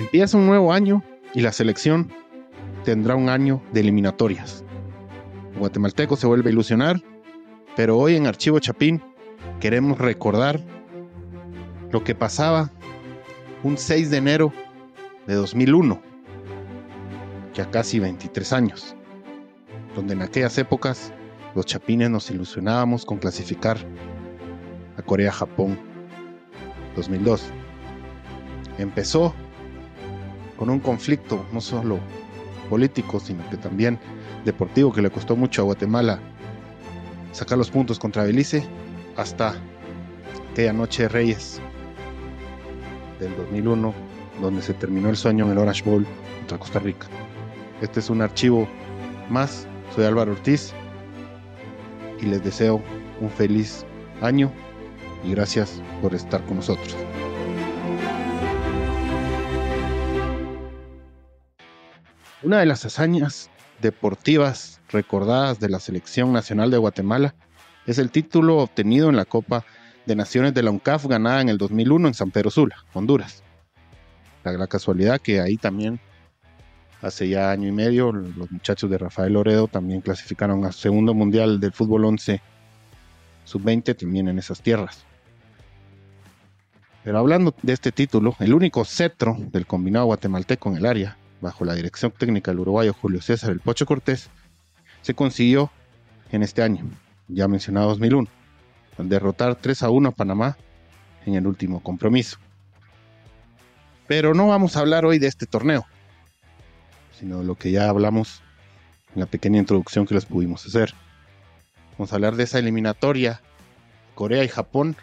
Empieza un nuevo año y la selección tendrá un año de eliminatorias. El guatemalteco se vuelve a ilusionar, pero hoy en Archivo Chapín queremos recordar lo que pasaba un 6 de enero de 2001, ya casi 23 años, donde en aquellas épocas los chapines nos ilusionábamos con clasificar a Corea-Japón 2002. Empezó con un conflicto no solo político, sino que también deportivo que le costó mucho a Guatemala sacar los puntos contra Belice hasta aquella noche Reyes del 2001, donde se terminó el sueño en el Orange Bowl contra Costa Rica. Este es un archivo más. Soy Álvaro Ortiz y les deseo un feliz año y gracias por estar con nosotros. Una de las hazañas deportivas recordadas de la Selección Nacional de Guatemala es el título obtenido en la Copa de Naciones de la UNCAF ganada en el 2001 en San Pedro Sula, Honduras. La, la casualidad que ahí también, hace ya año y medio, los muchachos de Rafael Loredo también clasificaron al segundo mundial del fútbol 11 sub-20 también en esas tierras. Pero hablando de este título, el único cetro del combinado guatemalteco en el área, bajo la dirección técnica del uruguayo Julio César El Pocho Cortés, se consiguió en este año, ya mencionado 2001, al derrotar 3 a 1 a Panamá en el último compromiso. Pero no vamos a hablar hoy de este torneo, sino de lo que ya hablamos en la pequeña introducción que les pudimos hacer. Vamos a hablar de esa eliminatoria Corea y Japón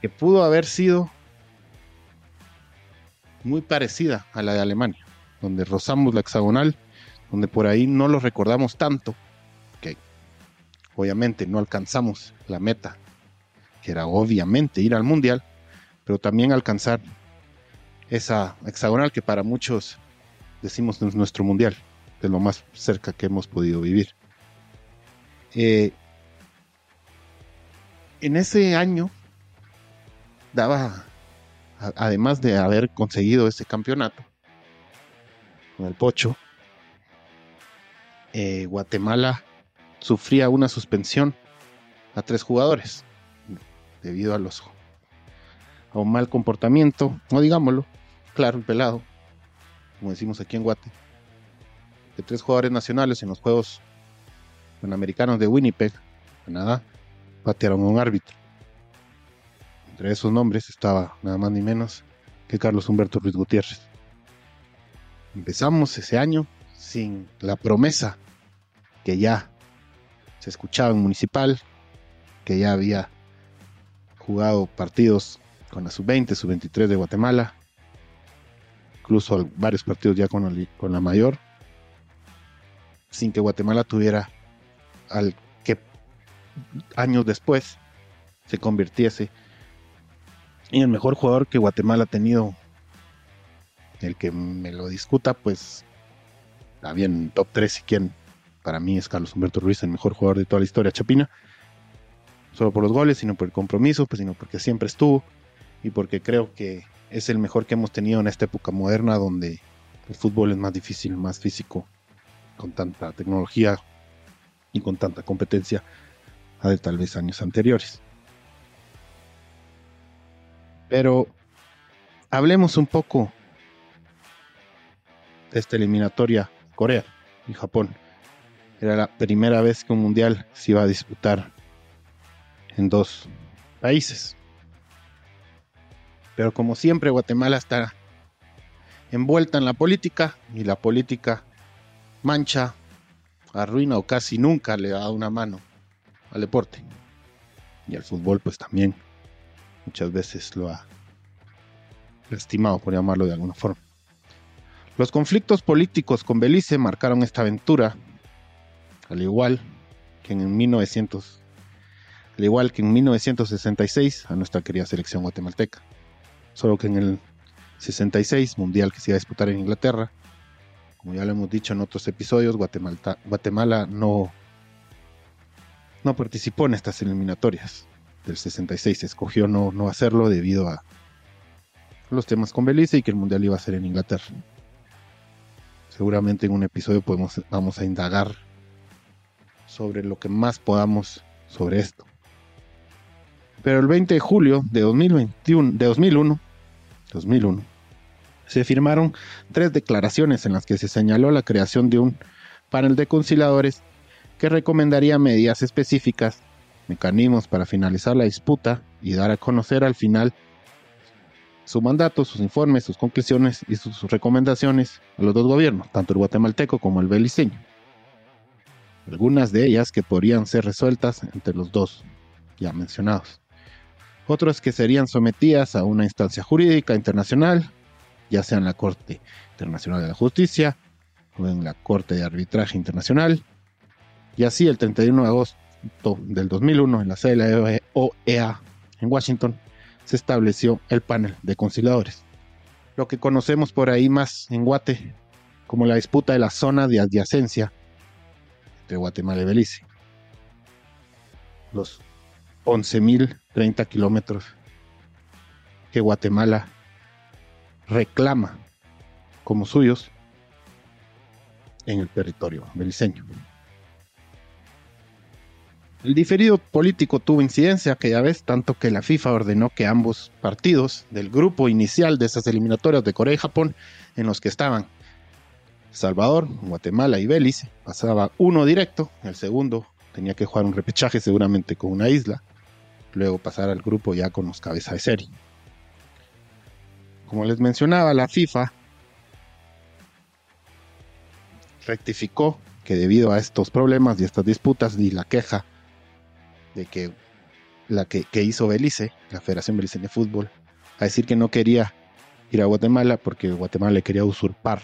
que pudo haber sido muy parecida a la de Alemania, donde rozamos la hexagonal, donde por ahí no lo recordamos tanto, que obviamente no alcanzamos la meta, que era obviamente ir al mundial, pero también alcanzar esa hexagonal que para muchos decimos es nuestro mundial, de lo más cerca que hemos podido vivir. Eh, en ese año daba, además de haber conseguido ese campeonato con el Pocho, eh, Guatemala sufría una suspensión a tres jugadores debido a los a un mal comportamiento, no digámoslo, claro y pelado, como decimos aquí en Guate, de tres jugadores nacionales en los Juegos Panamericanos de Winnipeg, Canadá, patearon a un árbitro. Entre esos nombres estaba nada más ni menos que Carlos Humberto Ruiz Gutiérrez. Empezamos ese año sin la promesa que ya se escuchaba en Municipal, que ya había jugado partidos con la sub-20, sub-23 de Guatemala, incluso varios partidos ya con, con la mayor, sin que Guatemala tuviera al que años después se convirtiese en el mejor jugador que Guatemala ha tenido. El que me lo discuta, pues está bien, top 3 y quien para mí es Carlos Humberto Ruiz, el mejor jugador de toda la historia chapina. Solo por los goles, sino por el compromiso, pues, sino porque siempre estuvo y porque creo que es el mejor que hemos tenido en esta época moderna donde el fútbol es más difícil, más físico, con tanta tecnología y con tanta competencia a de tal vez años anteriores. Pero hablemos un poco de esta eliminatoria Corea y Japón. Era la primera vez que un mundial se iba a disputar en dos países. Pero como siempre, Guatemala está envuelta en la política y la política mancha, arruina o casi nunca le da una mano al deporte. Y al fútbol pues también muchas veces lo ha lastimado, por llamarlo de alguna forma. Los conflictos políticos con Belice marcaron esta aventura, al igual que en 1900, al igual que en 1966 a nuestra querida selección guatemalteca. Solo que en el 66, mundial que se iba a disputar en Inglaterra, como ya lo hemos dicho en otros episodios, Guatemala, Guatemala no, no participó en estas eliminatorias del 66. Escogió no, no hacerlo debido a, los temas con Belice y que el mundial iba a ser en Inglaterra. Seguramente en un episodio podemos, vamos a indagar sobre lo que más podamos sobre esto. Pero el 20 de julio de 2021, de 2001, 2001, se firmaron tres declaraciones en las que se señaló la creación de un panel de conciliadores que recomendaría medidas específicas, mecanismos para finalizar la disputa y dar a conocer al final su mandato, sus informes, sus conclusiones y sus recomendaciones a los dos gobiernos, tanto el guatemalteco como el beliceño. Algunas de ellas que podrían ser resueltas entre los dos ya mencionados. Otras que serían sometidas a una instancia jurídica internacional, ya sea en la Corte Internacional de la Justicia o en la Corte de Arbitraje Internacional. Y así el 31 de agosto del 2001 en la sede de la OEA en Washington se estableció el panel de conciliadores. Lo que conocemos por ahí más en Guate como la disputa de la zona de adyacencia entre Guatemala y Belice. Los 11.030 kilómetros que Guatemala reclama como suyos en el territorio beliceño. El diferido político tuvo incidencia aquella vez, tanto que la FIFA ordenó que ambos partidos del grupo inicial de esas eliminatorias de Corea y Japón, en los que estaban Salvador, Guatemala y Belice, pasaba uno directo, el segundo tenía que jugar un repechaje seguramente con una isla, luego pasar al grupo ya con los cabezas de serie. Como les mencionaba, la FIFA rectificó que debido a estos problemas y estas disputas y la queja de que la que, hizo Belice, la Federación Beliceña de Fútbol, a decir que no quería ir a Guatemala porque Guatemala le quería usurpar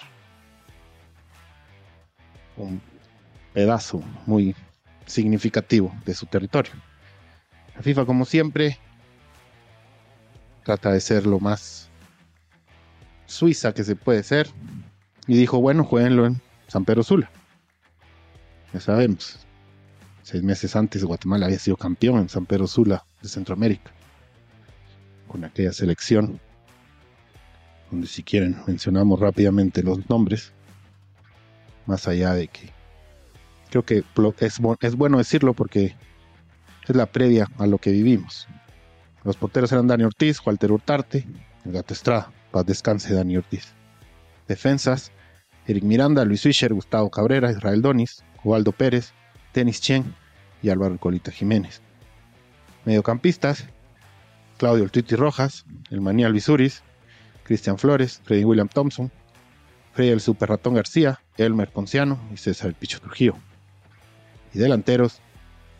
un pedazo muy significativo de su territorio. La FIFA, como siempre, trata de ser lo más suiza que se puede ser y dijo, bueno, jueguenlo en San Pedro Sula. Ya sabemos, Seis meses antes Guatemala había sido campeón en San Pedro Sula de Centroamérica, con aquella selección, donde si quieren mencionamos rápidamente los nombres, más allá de que creo que es, es bueno decirlo porque es la previa a lo que vivimos. Los porteros eran Dani Ortiz, Walter Hurtarte, el Gato Estrada, paz descanse Dani Ortiz. Defensas, Eric Miranda, Luis Fischer, Gustavo Cabrera, Israel Donis, Ubaldo Pérez, Denis Chen y Álvaro Colita Jiménez. Mediocampistas, Claudio El Titi Rojas, el Maní Alvisuris, Cristian Flores, Freddy William Thompson, Freddy el Super Ratón García, Elmer Ponciano y César el Picho Trujillo. Y delanteros,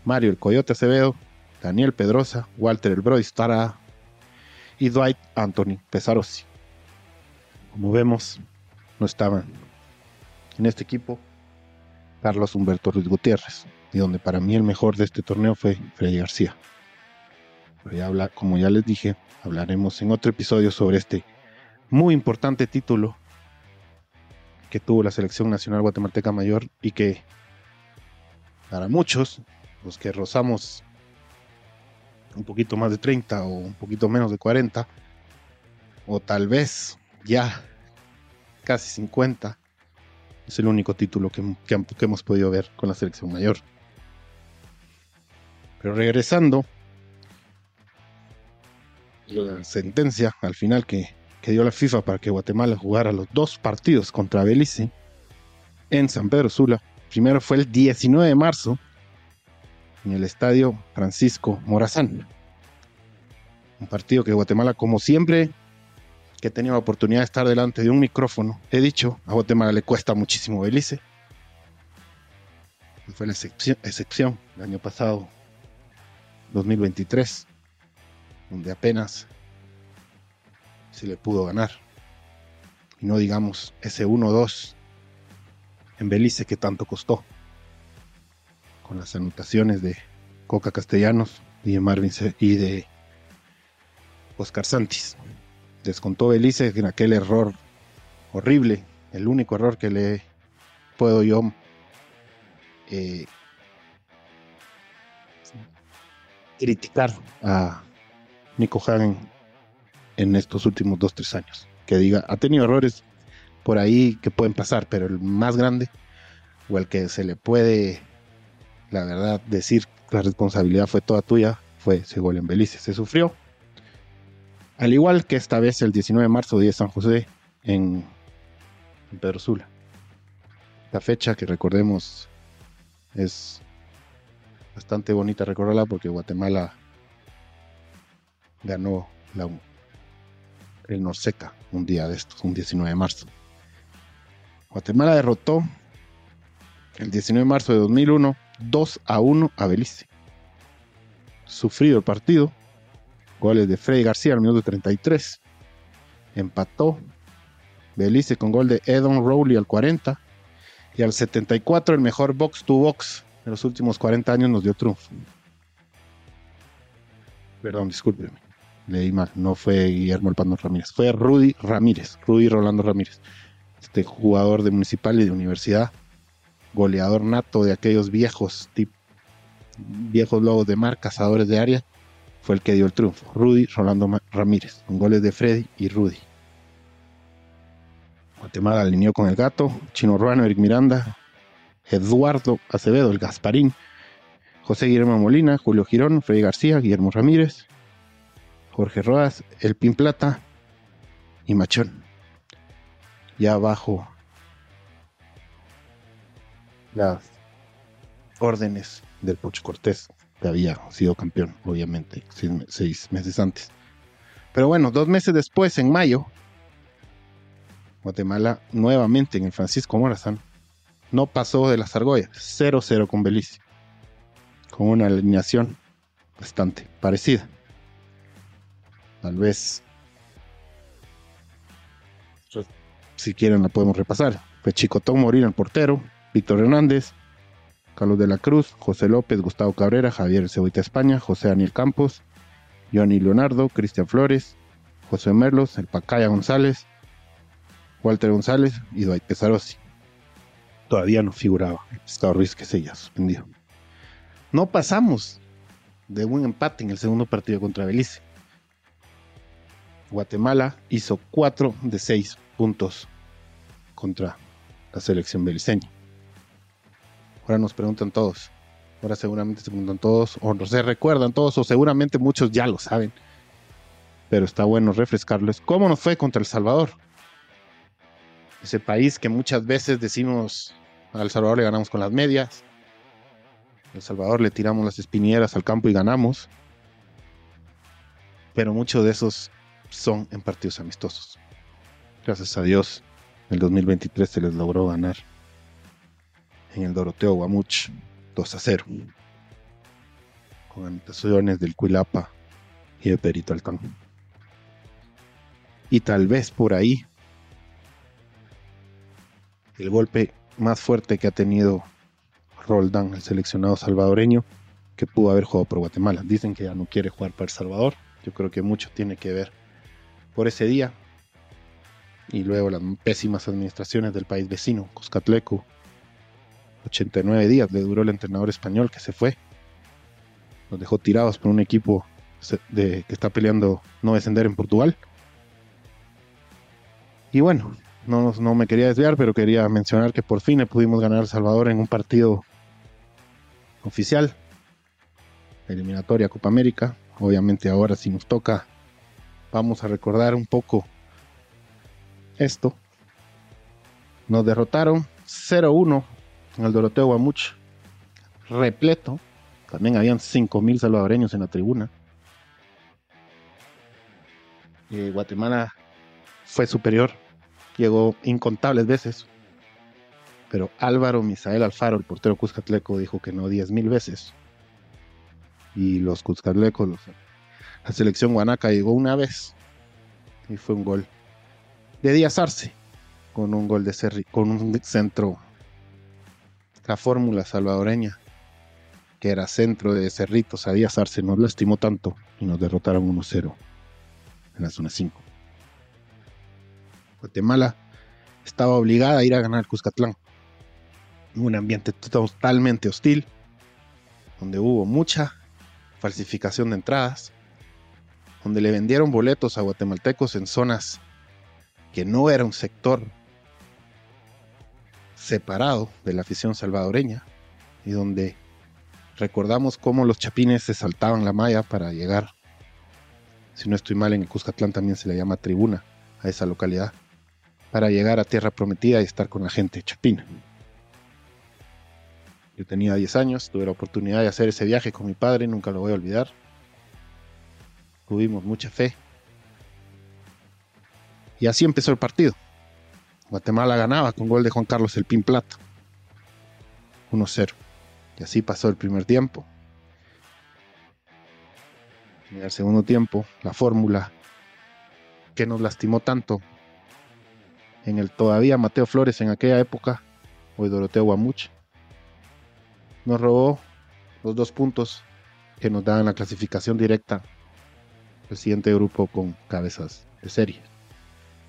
Mario el Coyote Acevedo, Daniel Pedrosa, Walter el Brody Stara y Dwight Anthony Pesarosi. Como vemos, no estaban en este equipo Carlos Humberto Ruiz Gutiérrez, y donde para mí el mejor de este torneo fue Freddy García. Pero ya habla, como ya les dije, hablaremos en otro episodio sobre este muy importante título que tuvo la selección nacional guatemalteca mayor y que para muchos, los que rozamos un poquito más de 30 o un poquito menos de 40, o tal vez ya casi 50, es el único título que, hemos podido ver con la selección mayor. Pero regresando, la sentencia al final que, que, dio la FIFA para que Guatemala jugara los dos partidos contra Belice en San Pedro Sula. Primero fue el 19 de marzo en el estadio Francisco Morazán. Un partido que Guatemala, como siempre, que he tenido la oportunidad de estar delante de un micrófono, he dicho, a Guatemala le cuesta muchísimo Belice. Fue la excepción, el año pasado, 2023, donde apenas se le pudo ganar. Y no digamos ese 1-2 en Belice que tanto costó. Con las anotaciones de Coca Castellanos y de Marvin y de Oscar Santis descontó Belice en aquel error horrible, el único error que le puedo yo eh, criticar a Nico Hagen en estos últimos dos, tres años. Que diga, ha tenido errores por ahí que pueden pasar, pero el más grande o el que se le puede, la verdad, decir la responsabilidad fue toda tuya, fue ese gol en Belice. Se sufrió. Al igual que esta vez el 19 de marzo, día de San José, en, Pedro Sula. La fecha que recordemos es bastante bonita recordarla porque Guatemala ganó el Norseca un día de estos, un 19 de marzo. Guatemala derrotó el 19 de marzo de 2001 2 a 1 a Belice. Sufrido el partido, goles de Freddy García al minuto 33. Empató Belice con gol de Edon Rowley al 40. Y al 74 el mejor box to box de los últimos 40 años nos dio triunfo. Perdón, discúlpeme. Leí mal. No fue Guillermo El Pando Ramírez. Fue Rudy Ramírez. Rudy Rolando Ramírez. Este jugador de municipal y de universidad. Goleador nato de aquellos viejos, viejos lobos de mar, cazadores de área. Fue el que dio el triunfo. Rudy Rolando Ramírez. Con goles de Freddy y Rudy. Guatemala alineó con el gato. Chino Ruano, Eric Miranda, Eduardo Acevedo, el Gasparín, José Guillermo Molina, Julio Girón, Freddy García, Guillermo Ramírez, Jorge Rodas, El Pin Plata y Machón. Ya abajo las órdenes del Pocho Cortés, había sido campeón, obviamente, seis, meses antes. Pero bueno, dos meses después, en mayo, Guatemala nuevamente en el Francisco Morazán no pasó de las argollas. 0-0 con Belice. Con una alineación bastante parecida. Tal vez, si quieren, la podemos repasar. Fue Chicotón Morín el portero, Víctor Hernández, Carlos de la Cruz, José López, Gustavo Cabrera, Javier Ceboita España, José Daniel Campos, Johnny Leonardo, Cristian Flores, José Merlos, el Pacaya González, Walter González y Dwight Pesarosi todavía no figuraba el Pescado Ruiz que se ya suspendido. No pasamos de un empate en el segundo partido contra Belice. Guatemala hizo 4 de 6 puntos contra la selección beliceña. Ahora nos preguntan todos. Ahora seguramente se preguntan todos, o no se recuerdan todos, o seguramente muchos ya lo saben. Pero está bueno refrescarles. ¿Cómo nos fue contra El Salvador? ese país que muchas veces decimos a El Salvador le ganamos con las medias, a El Salvador le tiramos las espinieras al campo y ganamos, pero muchos de esos son en partidos amistosos. Gracias a Dios, en el 2023 se les logró ganar en el Doroteo Guamuch 2 a 0, con anotaciones del Cuilapa y de Perito Altán. Y tal vez por ahí el golpe más fuerte que ha tenido Roldán, el seleccionado salvadoreño, que pudo haber jugado por Guatemala. Dicen que ya no quiere jugar para El Salvador. Yo creo que mucho tiene que ver por ese día. Y luego las pésimas administraciones del país vecino, Cuscatleco. 89 días le duró el entrenador español que se fue. Nos dejó tirados por un equipo que está peleando no descender en Portugal. Y bueno, no, me quería desviar, pero quería mencionar que por fin le pudimos ganar a Salvador en un partido oficial, eliminatoria Copa América. Obviamente ahora si nos toca, vamos a recordar un poco esto. Nos derrotaron 0-1 el Doroteo Guamuch, repleto. También habían 5.000 salvadoreños en la tribuna. Eh, Guatemala fue superior llegó incontables veces. Pero Álvaro Misael Alfaro, el portero Cuscatleco, dijo que no 10.000 veces. Y los Cuscatlecos, la selección guanaca llegó una vez. Y fue un gol de Díaz Arce. Con un gol de Cerri, con un centro. La fórmula salvadoreña, que era centro de Cerritos a Díaz Arce, nos lastimó tanto y nos derrotaron 1-0 en la zona 5. Guatemala estaba obligada a ir a ganar Cuscatlán. Un ambiente totalmente hostil, donde hubo mucha falsificación de entradas, donde le vendieron boletos a guatemaltecos en zonas que no era un sector separado de la afición salvadoreña y donde recordamos cómo los chapines se saltaban la malla para llegar, si no estoy mal, en Cuscatlán también se le llama tribuna a esa localidad, para llegar a Tierra Prometida y estar con la gente chapina. Yo tenía 10 años, tuve la oportunidad de hacer ese viaje con mi padre, nunca lo voy a olvidar. Tuvimos mucha fe. Y así empezó el partido. Guatemala ganaba con gol de Juan Carlos El Pin Plata. 1-0. Y así pasó el primer tiempo. En el segundo tiempo, la fórmula que nos lastimó tanto en el todavía Mateo Flores en aquella época, hoy Doroteo Guamuch, nos robó los dos puntos que nos daban la clasificación directa el siguiente grupo con cabezas de serie.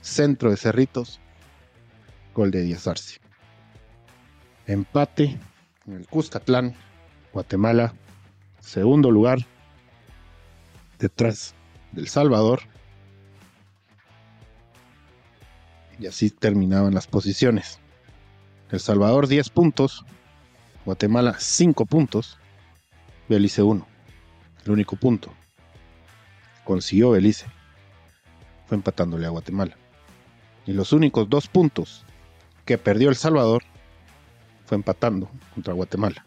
Centro de Cerritos, gol de Díaz Arce. Empate en el Cuscatlán, Guatemala, segundo lugar, detrás del Salvador. Y así terminaban las posiciones. El Salvador 10 puntos, Guatemala 5 puntos, Belice 1, el único punto. Consiguió Belice, fue empatándole a Guatemala. Y los únicos dos puntos que perdió El Salvador fue empatando contra Guatemala.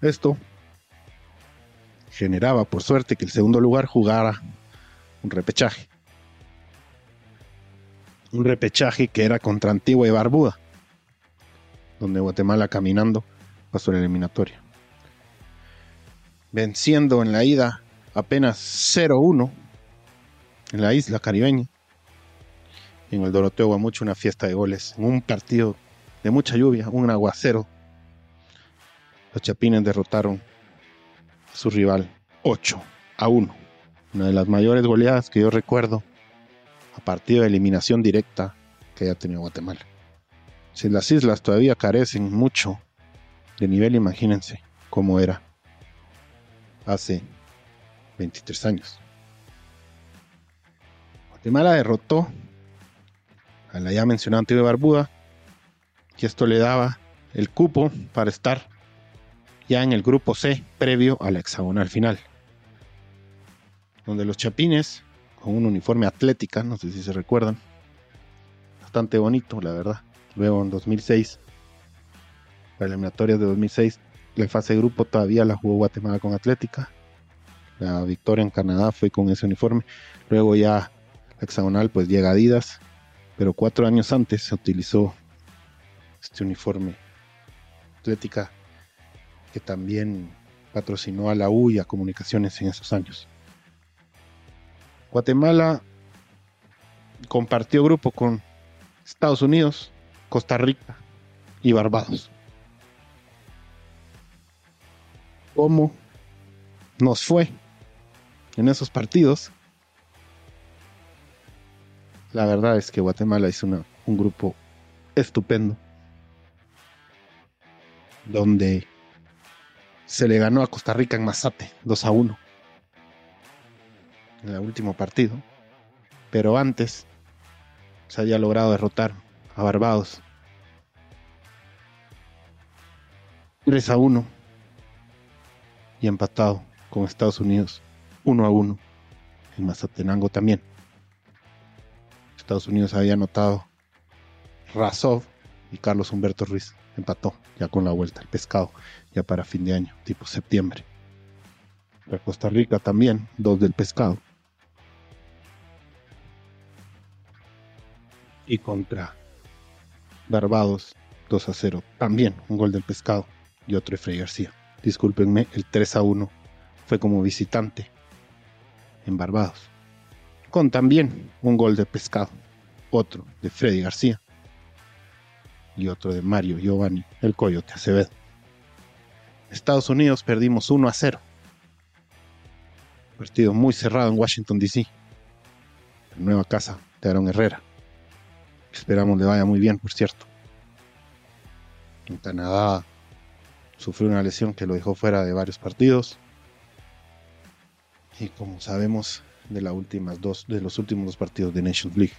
Esto generaba, por suerte, que el segundo lugar jugara un repechaje. Un repechaje que era contra Antigua y Barbuda, donde Guatemala caminando pasó la eliminatoria. Venciendo en la ida apenas 0-1 en la isla caribeña. En el Doroteo Guamucho una fiesta de goles, en un partido de mucha lluvia, un aguacero. Los Chapines derrotaron a su rival 8 a 1. Una de las mayores goleadas que yo recuerdo a partido de eliminación directa que haya tenido Guatemala. Si las islas todavía carecen mucho de nivel, imagínense cómo era hace 23 años. Guatemala derrotó la ya mencionada Antigua Barbuda y esto le daba el cupo para estar ya en el grupo C previo a la hexagonal final. Donde los chapines, con un uniforme atlética, no sé si se recuerdan, bastante bonito, la verdad. Luego en 2006, la eliminatorias de 2006, la fase de grupo todavía la jugó Guatemala con Atlética. La victoria en Canadá fue con ese uniforme. Luego ya la hexagonal pues llega Adidas, pero cuatro años antes se utilizó este uniforme Atlética que también patrocinó a la U y a Comunicaciones en esos años. Guatemala compartió grupo con Estados Unidos, Costa Rica y Barbados. ¿Cómo nos fue en esos partidos? La verdad es que Guatemala hizo un grupo estupendo donde se le ganó a Costa Rica en Mazate 2 a 1 en el último partido, pero antes se había logrado derrotar a Barbados 3 a 1 y empatado con Estados Unidos 1 a 1 en Mazatenango también. Estados Unidos había anotado Razov y Carlos Humberto Ruiz empató ya con la vuelta el pescado, ya para fin de año, tipo septiembre. Para Costa Rica también, dos del pescado. Y contra Barbados, 2 a 0. También un gol del pescado y otro de Frey García. Discúlpenme, el 3 a 1 fue como visitante en Barbados. Con también un gol de pescado, otro de Freddy García y otro de Mario Giovanni, el Coyote Acevedo. Estados Unidos perdimos 1 a 0. Partido muy cerrado en Washington, D.C. nueva casa de Aaron Herrera. Esperamos le vaya muy bien, por cierto. En Canadá sufrió una lesión que lo dejó fuera de varios partidos. Y como sabemos de las últimas dos, de los últimos dos partidos de Nations League,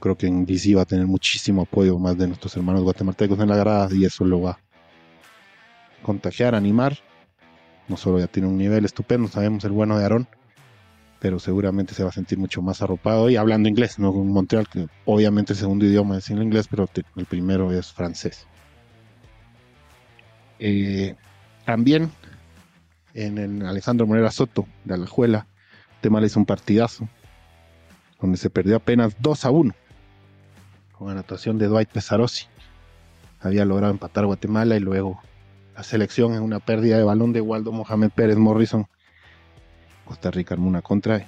creo que en DC va a tener muchísimo apoyo más de nuestros hermanos guatemaltecos en la grada y eso lo va a contagiar, animar. No solo ya tiene un nivel estupendo, sabemos el bueno de Aarón, pero seguramente se va a sentir mucho más arropado y hablando inglés, no en Montreal, que obviamente el segundo idioma es el inglés, pero el primero es francés. Eh, también en el Alejandro Morera Soto de Alajuela, Temal hizo un partidazo donde se perdió apenas 2 a 1 con anotación de Dwight Pesarosi. Había logrado empatar Guatemala y luego la selección en una pérdida de balón de Waldo Mohamed Pérez Morrison. Costa Rica armó una contra.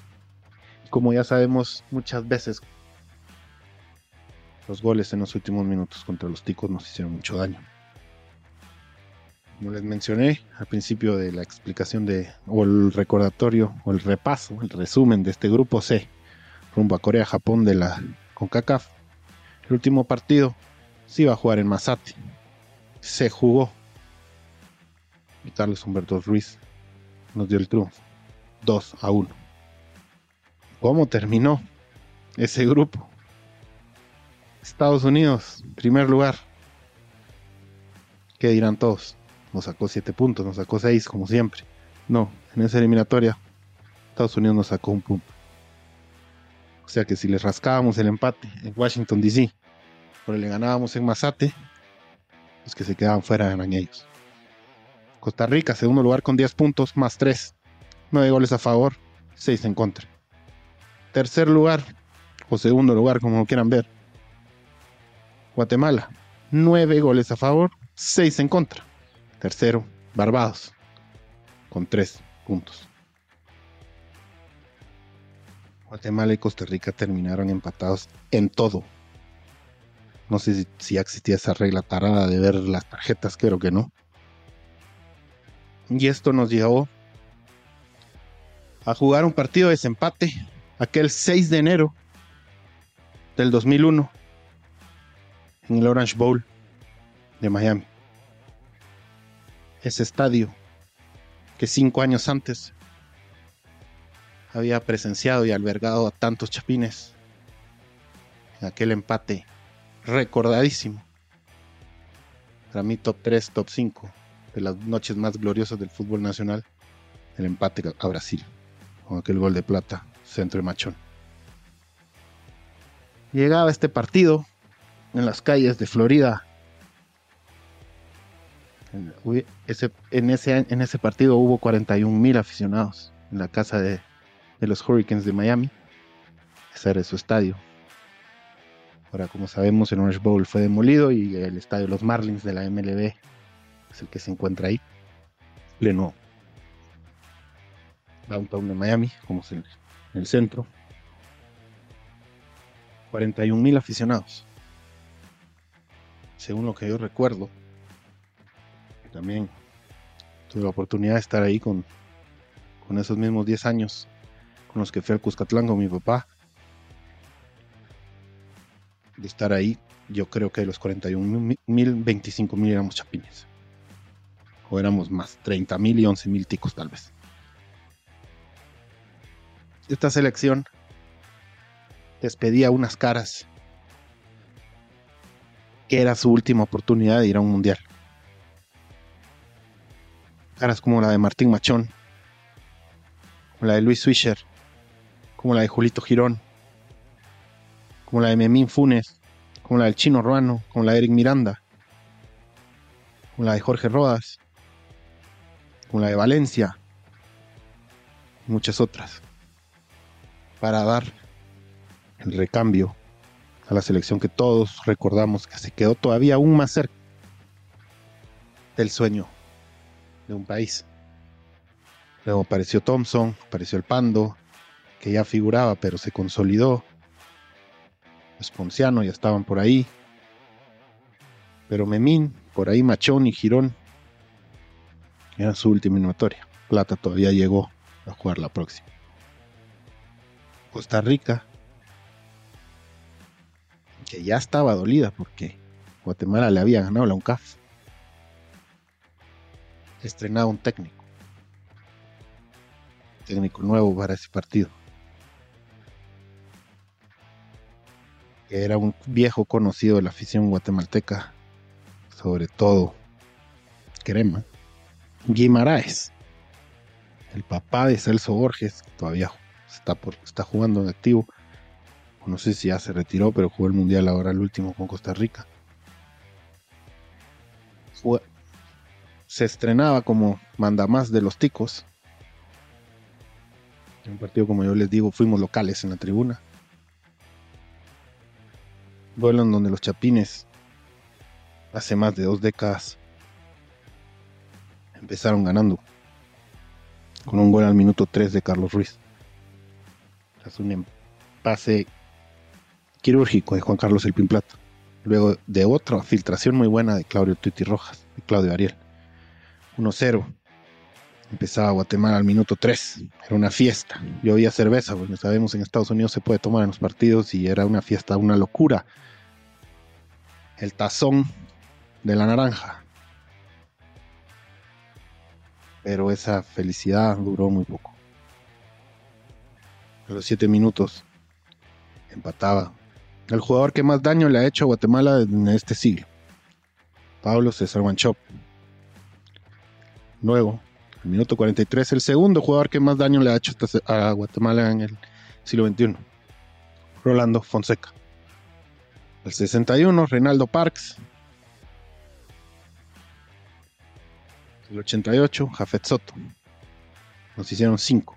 como ya sabemos muchas veces, los goles en los últimos minutos contra los ticos nos hicieron mucho daño. Como les mencioné al principio de la explicación de, o el recordatorio, o el repaso, el resumen de este grupo C, rumbo a Corea-Japón de la CONCACAF. El último partido se iba a jugar en Masate. Se jugó. Y Carlos Humberto Ruiz nos dio el triunfo. 2 a 1. ¿Cómo terminó ese grupo? Estados Unidos, primer lugar. ¿Qué dirán todos? Nos sacó 7 puntos, nos sacó 6 como siempre. No, en esa eliminatoria Estados Unidos nos sacó un punto. O sea que si les rascábamos el empate en Washington DC, o le ganábamos en Mazate, los que se quedaban fuera eran ellos. Costa Rica, segundo lugar con 10 puntos, más 3. 9 goles a favor, 6 en contra. Tercer lugar, o segundo lugar, como quieran ver. Guatemala, 9 goles a favor, 6 en contra. Tercero, Barbados, con 3 puntos. Guatemala y Costa Rica terminaron empatados en todo. No sé si, existía esa regla tarada de ver las tarjetas, creo que no. Y esto nos llevó a jugar un partido de desempate aquel 6 de enero del 2001 en el Orange Bowl de Miami. Ese estadio que cinco años antes había presenciado y albergado a tantos chapines en aquel empate recordadísimo. Para mí top 3, top 5 de las noches más gloriosas del fútbol nacional, el empate a Brasil, con aquel gol de plata, centro de machón. Llegaba este partido en las calles de Florida. En ese, partido hubo 41 mil aficionados en la casa de los Hurricanes de Miami. Ese era su estadio. Ahora, como sabemos, el Orange Bowl fue demolido y el estadio de los Marlins de la MLB es el que se encuentra ahí, pleno downtown de Miami, como es en el centro. 41 mil aficionados. Según lo que yo recuerdo, también tuve la oportunidad de estar ahí con, con esos mismos 10 años los que fui al Cuscatlán con mi papá. De estar ahí, yo creo que de los 41 mil, 25 mil éramos chapines. O éramos más, 30 mil y 11 mil ticos tal vez. Esta selección despedía unas caras que era su última oportunidad de ir a un mundial. Caras como la de Martín Machón, o la de Luis Swisher, como la de Julito Girón, como la de Memín Funes, como la del Chino Ruano, como la de Eric Miranda, como la de Jorge Rodas, como la de Valencia, y muchas otras, para dar el recambio a la selección que todos recordamos que se quedó todavía aún más cerca del sueño de un país. Luego apareció Thompson, apareció el Pando, que ya figuraba, pero se consolidó. Esponciano ya estaban por ahí. Pero Memín, por ahí Machón y Girón, era su última eliminatoria. Plata todavía llegó a jugar la próxima. Costa Rica, que ya estaba dolida porque Guatemala le había ganado la UNCAF. Estrenaba un técnico técnico nuevo para ese partido. Que era un viejo conocido de la afición guatemalteca, sobre todo Crema, Guimaraes, el papá de Celso Borges, que todavía está, está jugando en activo. No sé si ya se retiró, pero jugó el Mundial ahora el último con Costa Rica. Se estrenaba como mandamás de los ticos. En un partido, como yo les digo, fuimos locales en la tribuna. Duelo en donde los chapines, hace más de dos décadas, empezaron ganando con un gol al minuto 3 de Carlos Ruiz. Tras un pase quirúrgico de Juan Carlos El Plata. Luego de otra filtración muy buena de Claudio Tuiti Rojas, de Claudio Ariel. 1-0. Empezaba Guatemala al minuto 3. Era una fiesta. Yo había cerveza, porque sabemos en Estados Unidos se puede tomar en los partidos y era una fiesta, una locura. El tazón de la naranja pero esa felicidad duró muy poco. A los siete minutos empataba el jugador que más daño le ha hecho a Guatemala en este siglo, Pablo César Wanchop. Luego, al minuto 43, el segundo jugador que más daño le ha hecho a Guatemala en el siglo XXI, Rolando Fonseca. El 61, Reinaldo Parks. El 88, Jafet Soto. Nos hicieron 5.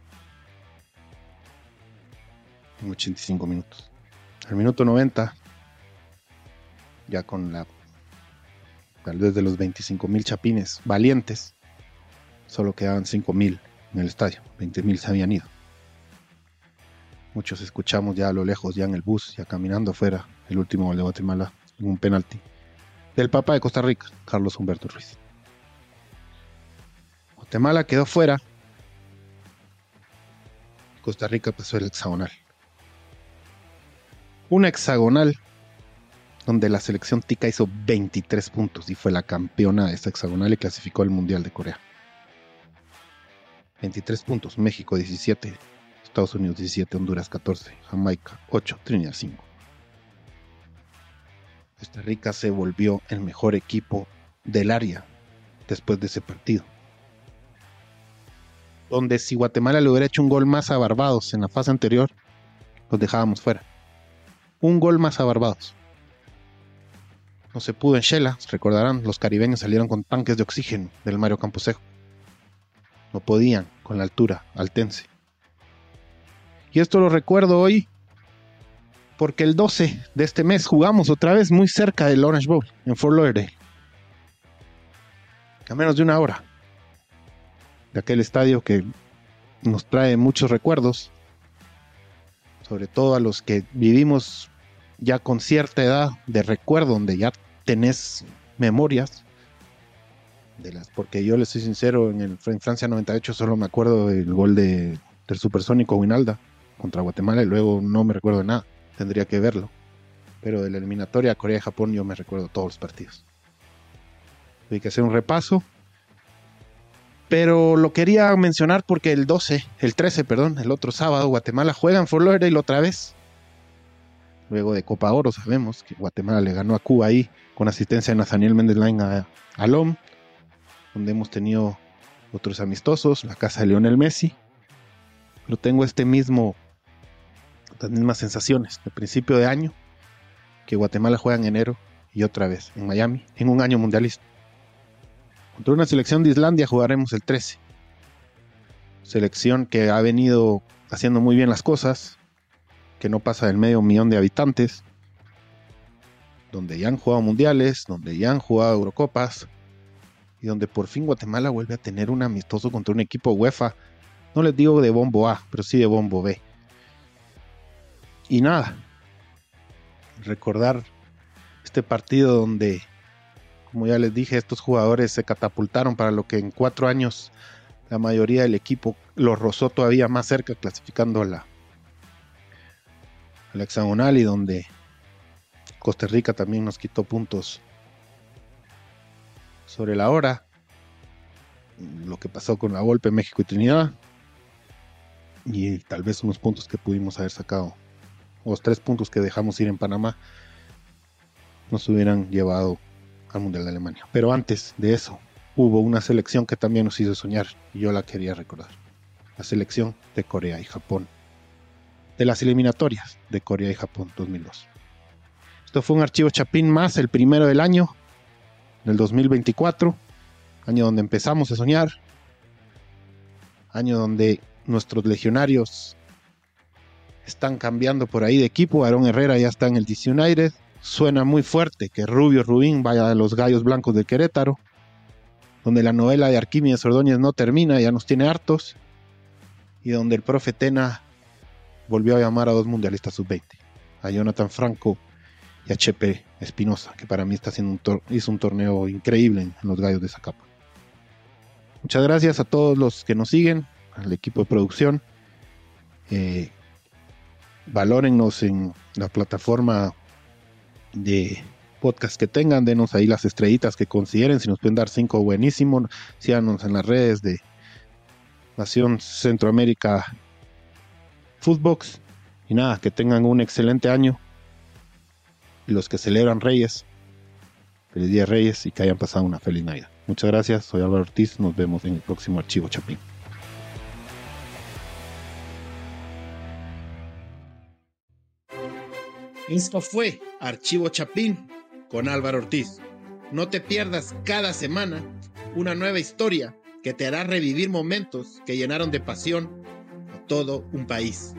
En 85 minutos. Al minuto 90, ya con la. Tal vez de los 25 mil chapines valientes, solo quedaban 5 mil en el estadio. 20 mil se habían ido. Muchos escuchamos ya a lo lejos, ya en el bus, ya caminando afuera, el último gol de Guatemala, en un penalti. Del Papa de Costa Rica, Carlos Humberto Ruiz. Guatemala quedó fuera. Costa Rica pasó el hexagonal. Un hexagonal donde la selección tica hizo 23 puntos y fue la campeona de esta hexagonal y clasificó al Mundial de Corea. 23 puntos, México 17, Estados Unidos 17, Honduras 14, Jamaica 8, Trinidad 5. Costa Rica se volvió el mejor equipo del área después de ese partido donde si Guatemala le hubiera hecho un gol más a Barbados en la fase anterior, los dejábamos fuera. Un gol más a Barbados. No se pudo en Shela, recordarán, los caribeños salieron con tanques de oxígeno del Mario Camposejo. No podían con la altura altense. Y esto lo recuerdo hoy porque el 12 de este mes jugamos otra vez muy cerca del Orange Bowl, en Fort Lauderdale. A menos de una hora de aquel estadio que nos trae muchos recuerdos, sobre todo a los que vivimos ya con cierta edad de recuerdo, donde ya tenés memorias porque yo le soy sincero, en, el, en Francia 98 solo me acuerdo del gol de, del supersónico Winalda contra Guatemala y luego no me recuerdo de nada, tendría que verlo. Pero de la eliminatoria Corea-Japón yo me recuerdo todos los partidos. Hay que hacer un repaso pero lo quería mencionar porque el 12, el 13, perdón, el otro sábado, Guatemala juega en Fort Lauderdale otra vez. Luego de Copa Oro sabemos que Guatemala le ganó a Cuba ahí con asistencia de Nathaniel Méndez Line a, a donde hemos tenido otros amistosos, la casa de Lionel Messi. Pero tengo este mismo, las mismas sensaciones de principio de año, que Guatemala juega en enero y otra vez en Miami, en un año mundialista. Contra una selección de Islandia jugaremos el 13. Selección que ha venido haciendo muy bien las cosas, que no pasa del medio millón de habitantes, donde ya han jugado mundiales, donde ya han jugado Eurocopas y donde por fin Guatemala vuelve a tener un amistoso contra un equipo UEFA. No les digo de bombo A, pero sí de bombo B. Y nada, recordar este partido donde como ya les dije, estos jugadores se catapultaron para lo que en cuatro años la mayoría del equipo los rozó todavía más cerca, clasificando a la, hexagonal y donde Costa Rica también nos quitó puntos sobre la hora. Lo que pasó con la golpe México y Trinidad. y tal vez unos puntos que pudimos haber sacado, o los tres puntos que dejamos ir en Panamá, nos hubieran llevado al Mundial de Alemania. Pero antes de eso, hubo una selección que también nos hizo soñar y yo la quería recordar. La selección de Corea y Japón. De las eliminatorias de Corea y Japón 2002. Esto fue un archivo Chapín más, el primero del año, del 2024, año donde empezamos a soñar, año donde nuestros legionarios están cambiando por ahí de equipo. Aaron Herrera ya está en el DC United. Suena muy fuerte que Rubio Rubín vaya a los Gallos Blancos de Querétaro, donde la novela de Arquímedes Ordóñez no termina, ya nos tiene hartos, y donde el profe Tena volvió a llamar a dos mundialistas sub-20, a Jonathan Franco y a Chepe Espinosa, que para mí está haciendo un hizo un torneo increíble en los Gallos de Zacapa. Muchas gracias a todos los que nos siguen, al equipo de producción. Eh, valórennos en la plataforma de podcast que tengan, denos ahí las estrellitas que consideren, si nos pueden dar cinco buenísimo, síganos en las redes de Nación Centroamérica Footbox y nada, que tengan un excelente año y los que celebran Reyes, feliz día Reyes y que hayan pasado una feliz Navidad. Muchas gracias, soy Álvaro Ortiz, nos vemos en el próximo archivo Chapín. Esto fue Archivo Chapín con Álvaro Ortiz. No te pierdas cada semana una nueva historia que te hará revivir momentos que llenaron de pasión a todo un país.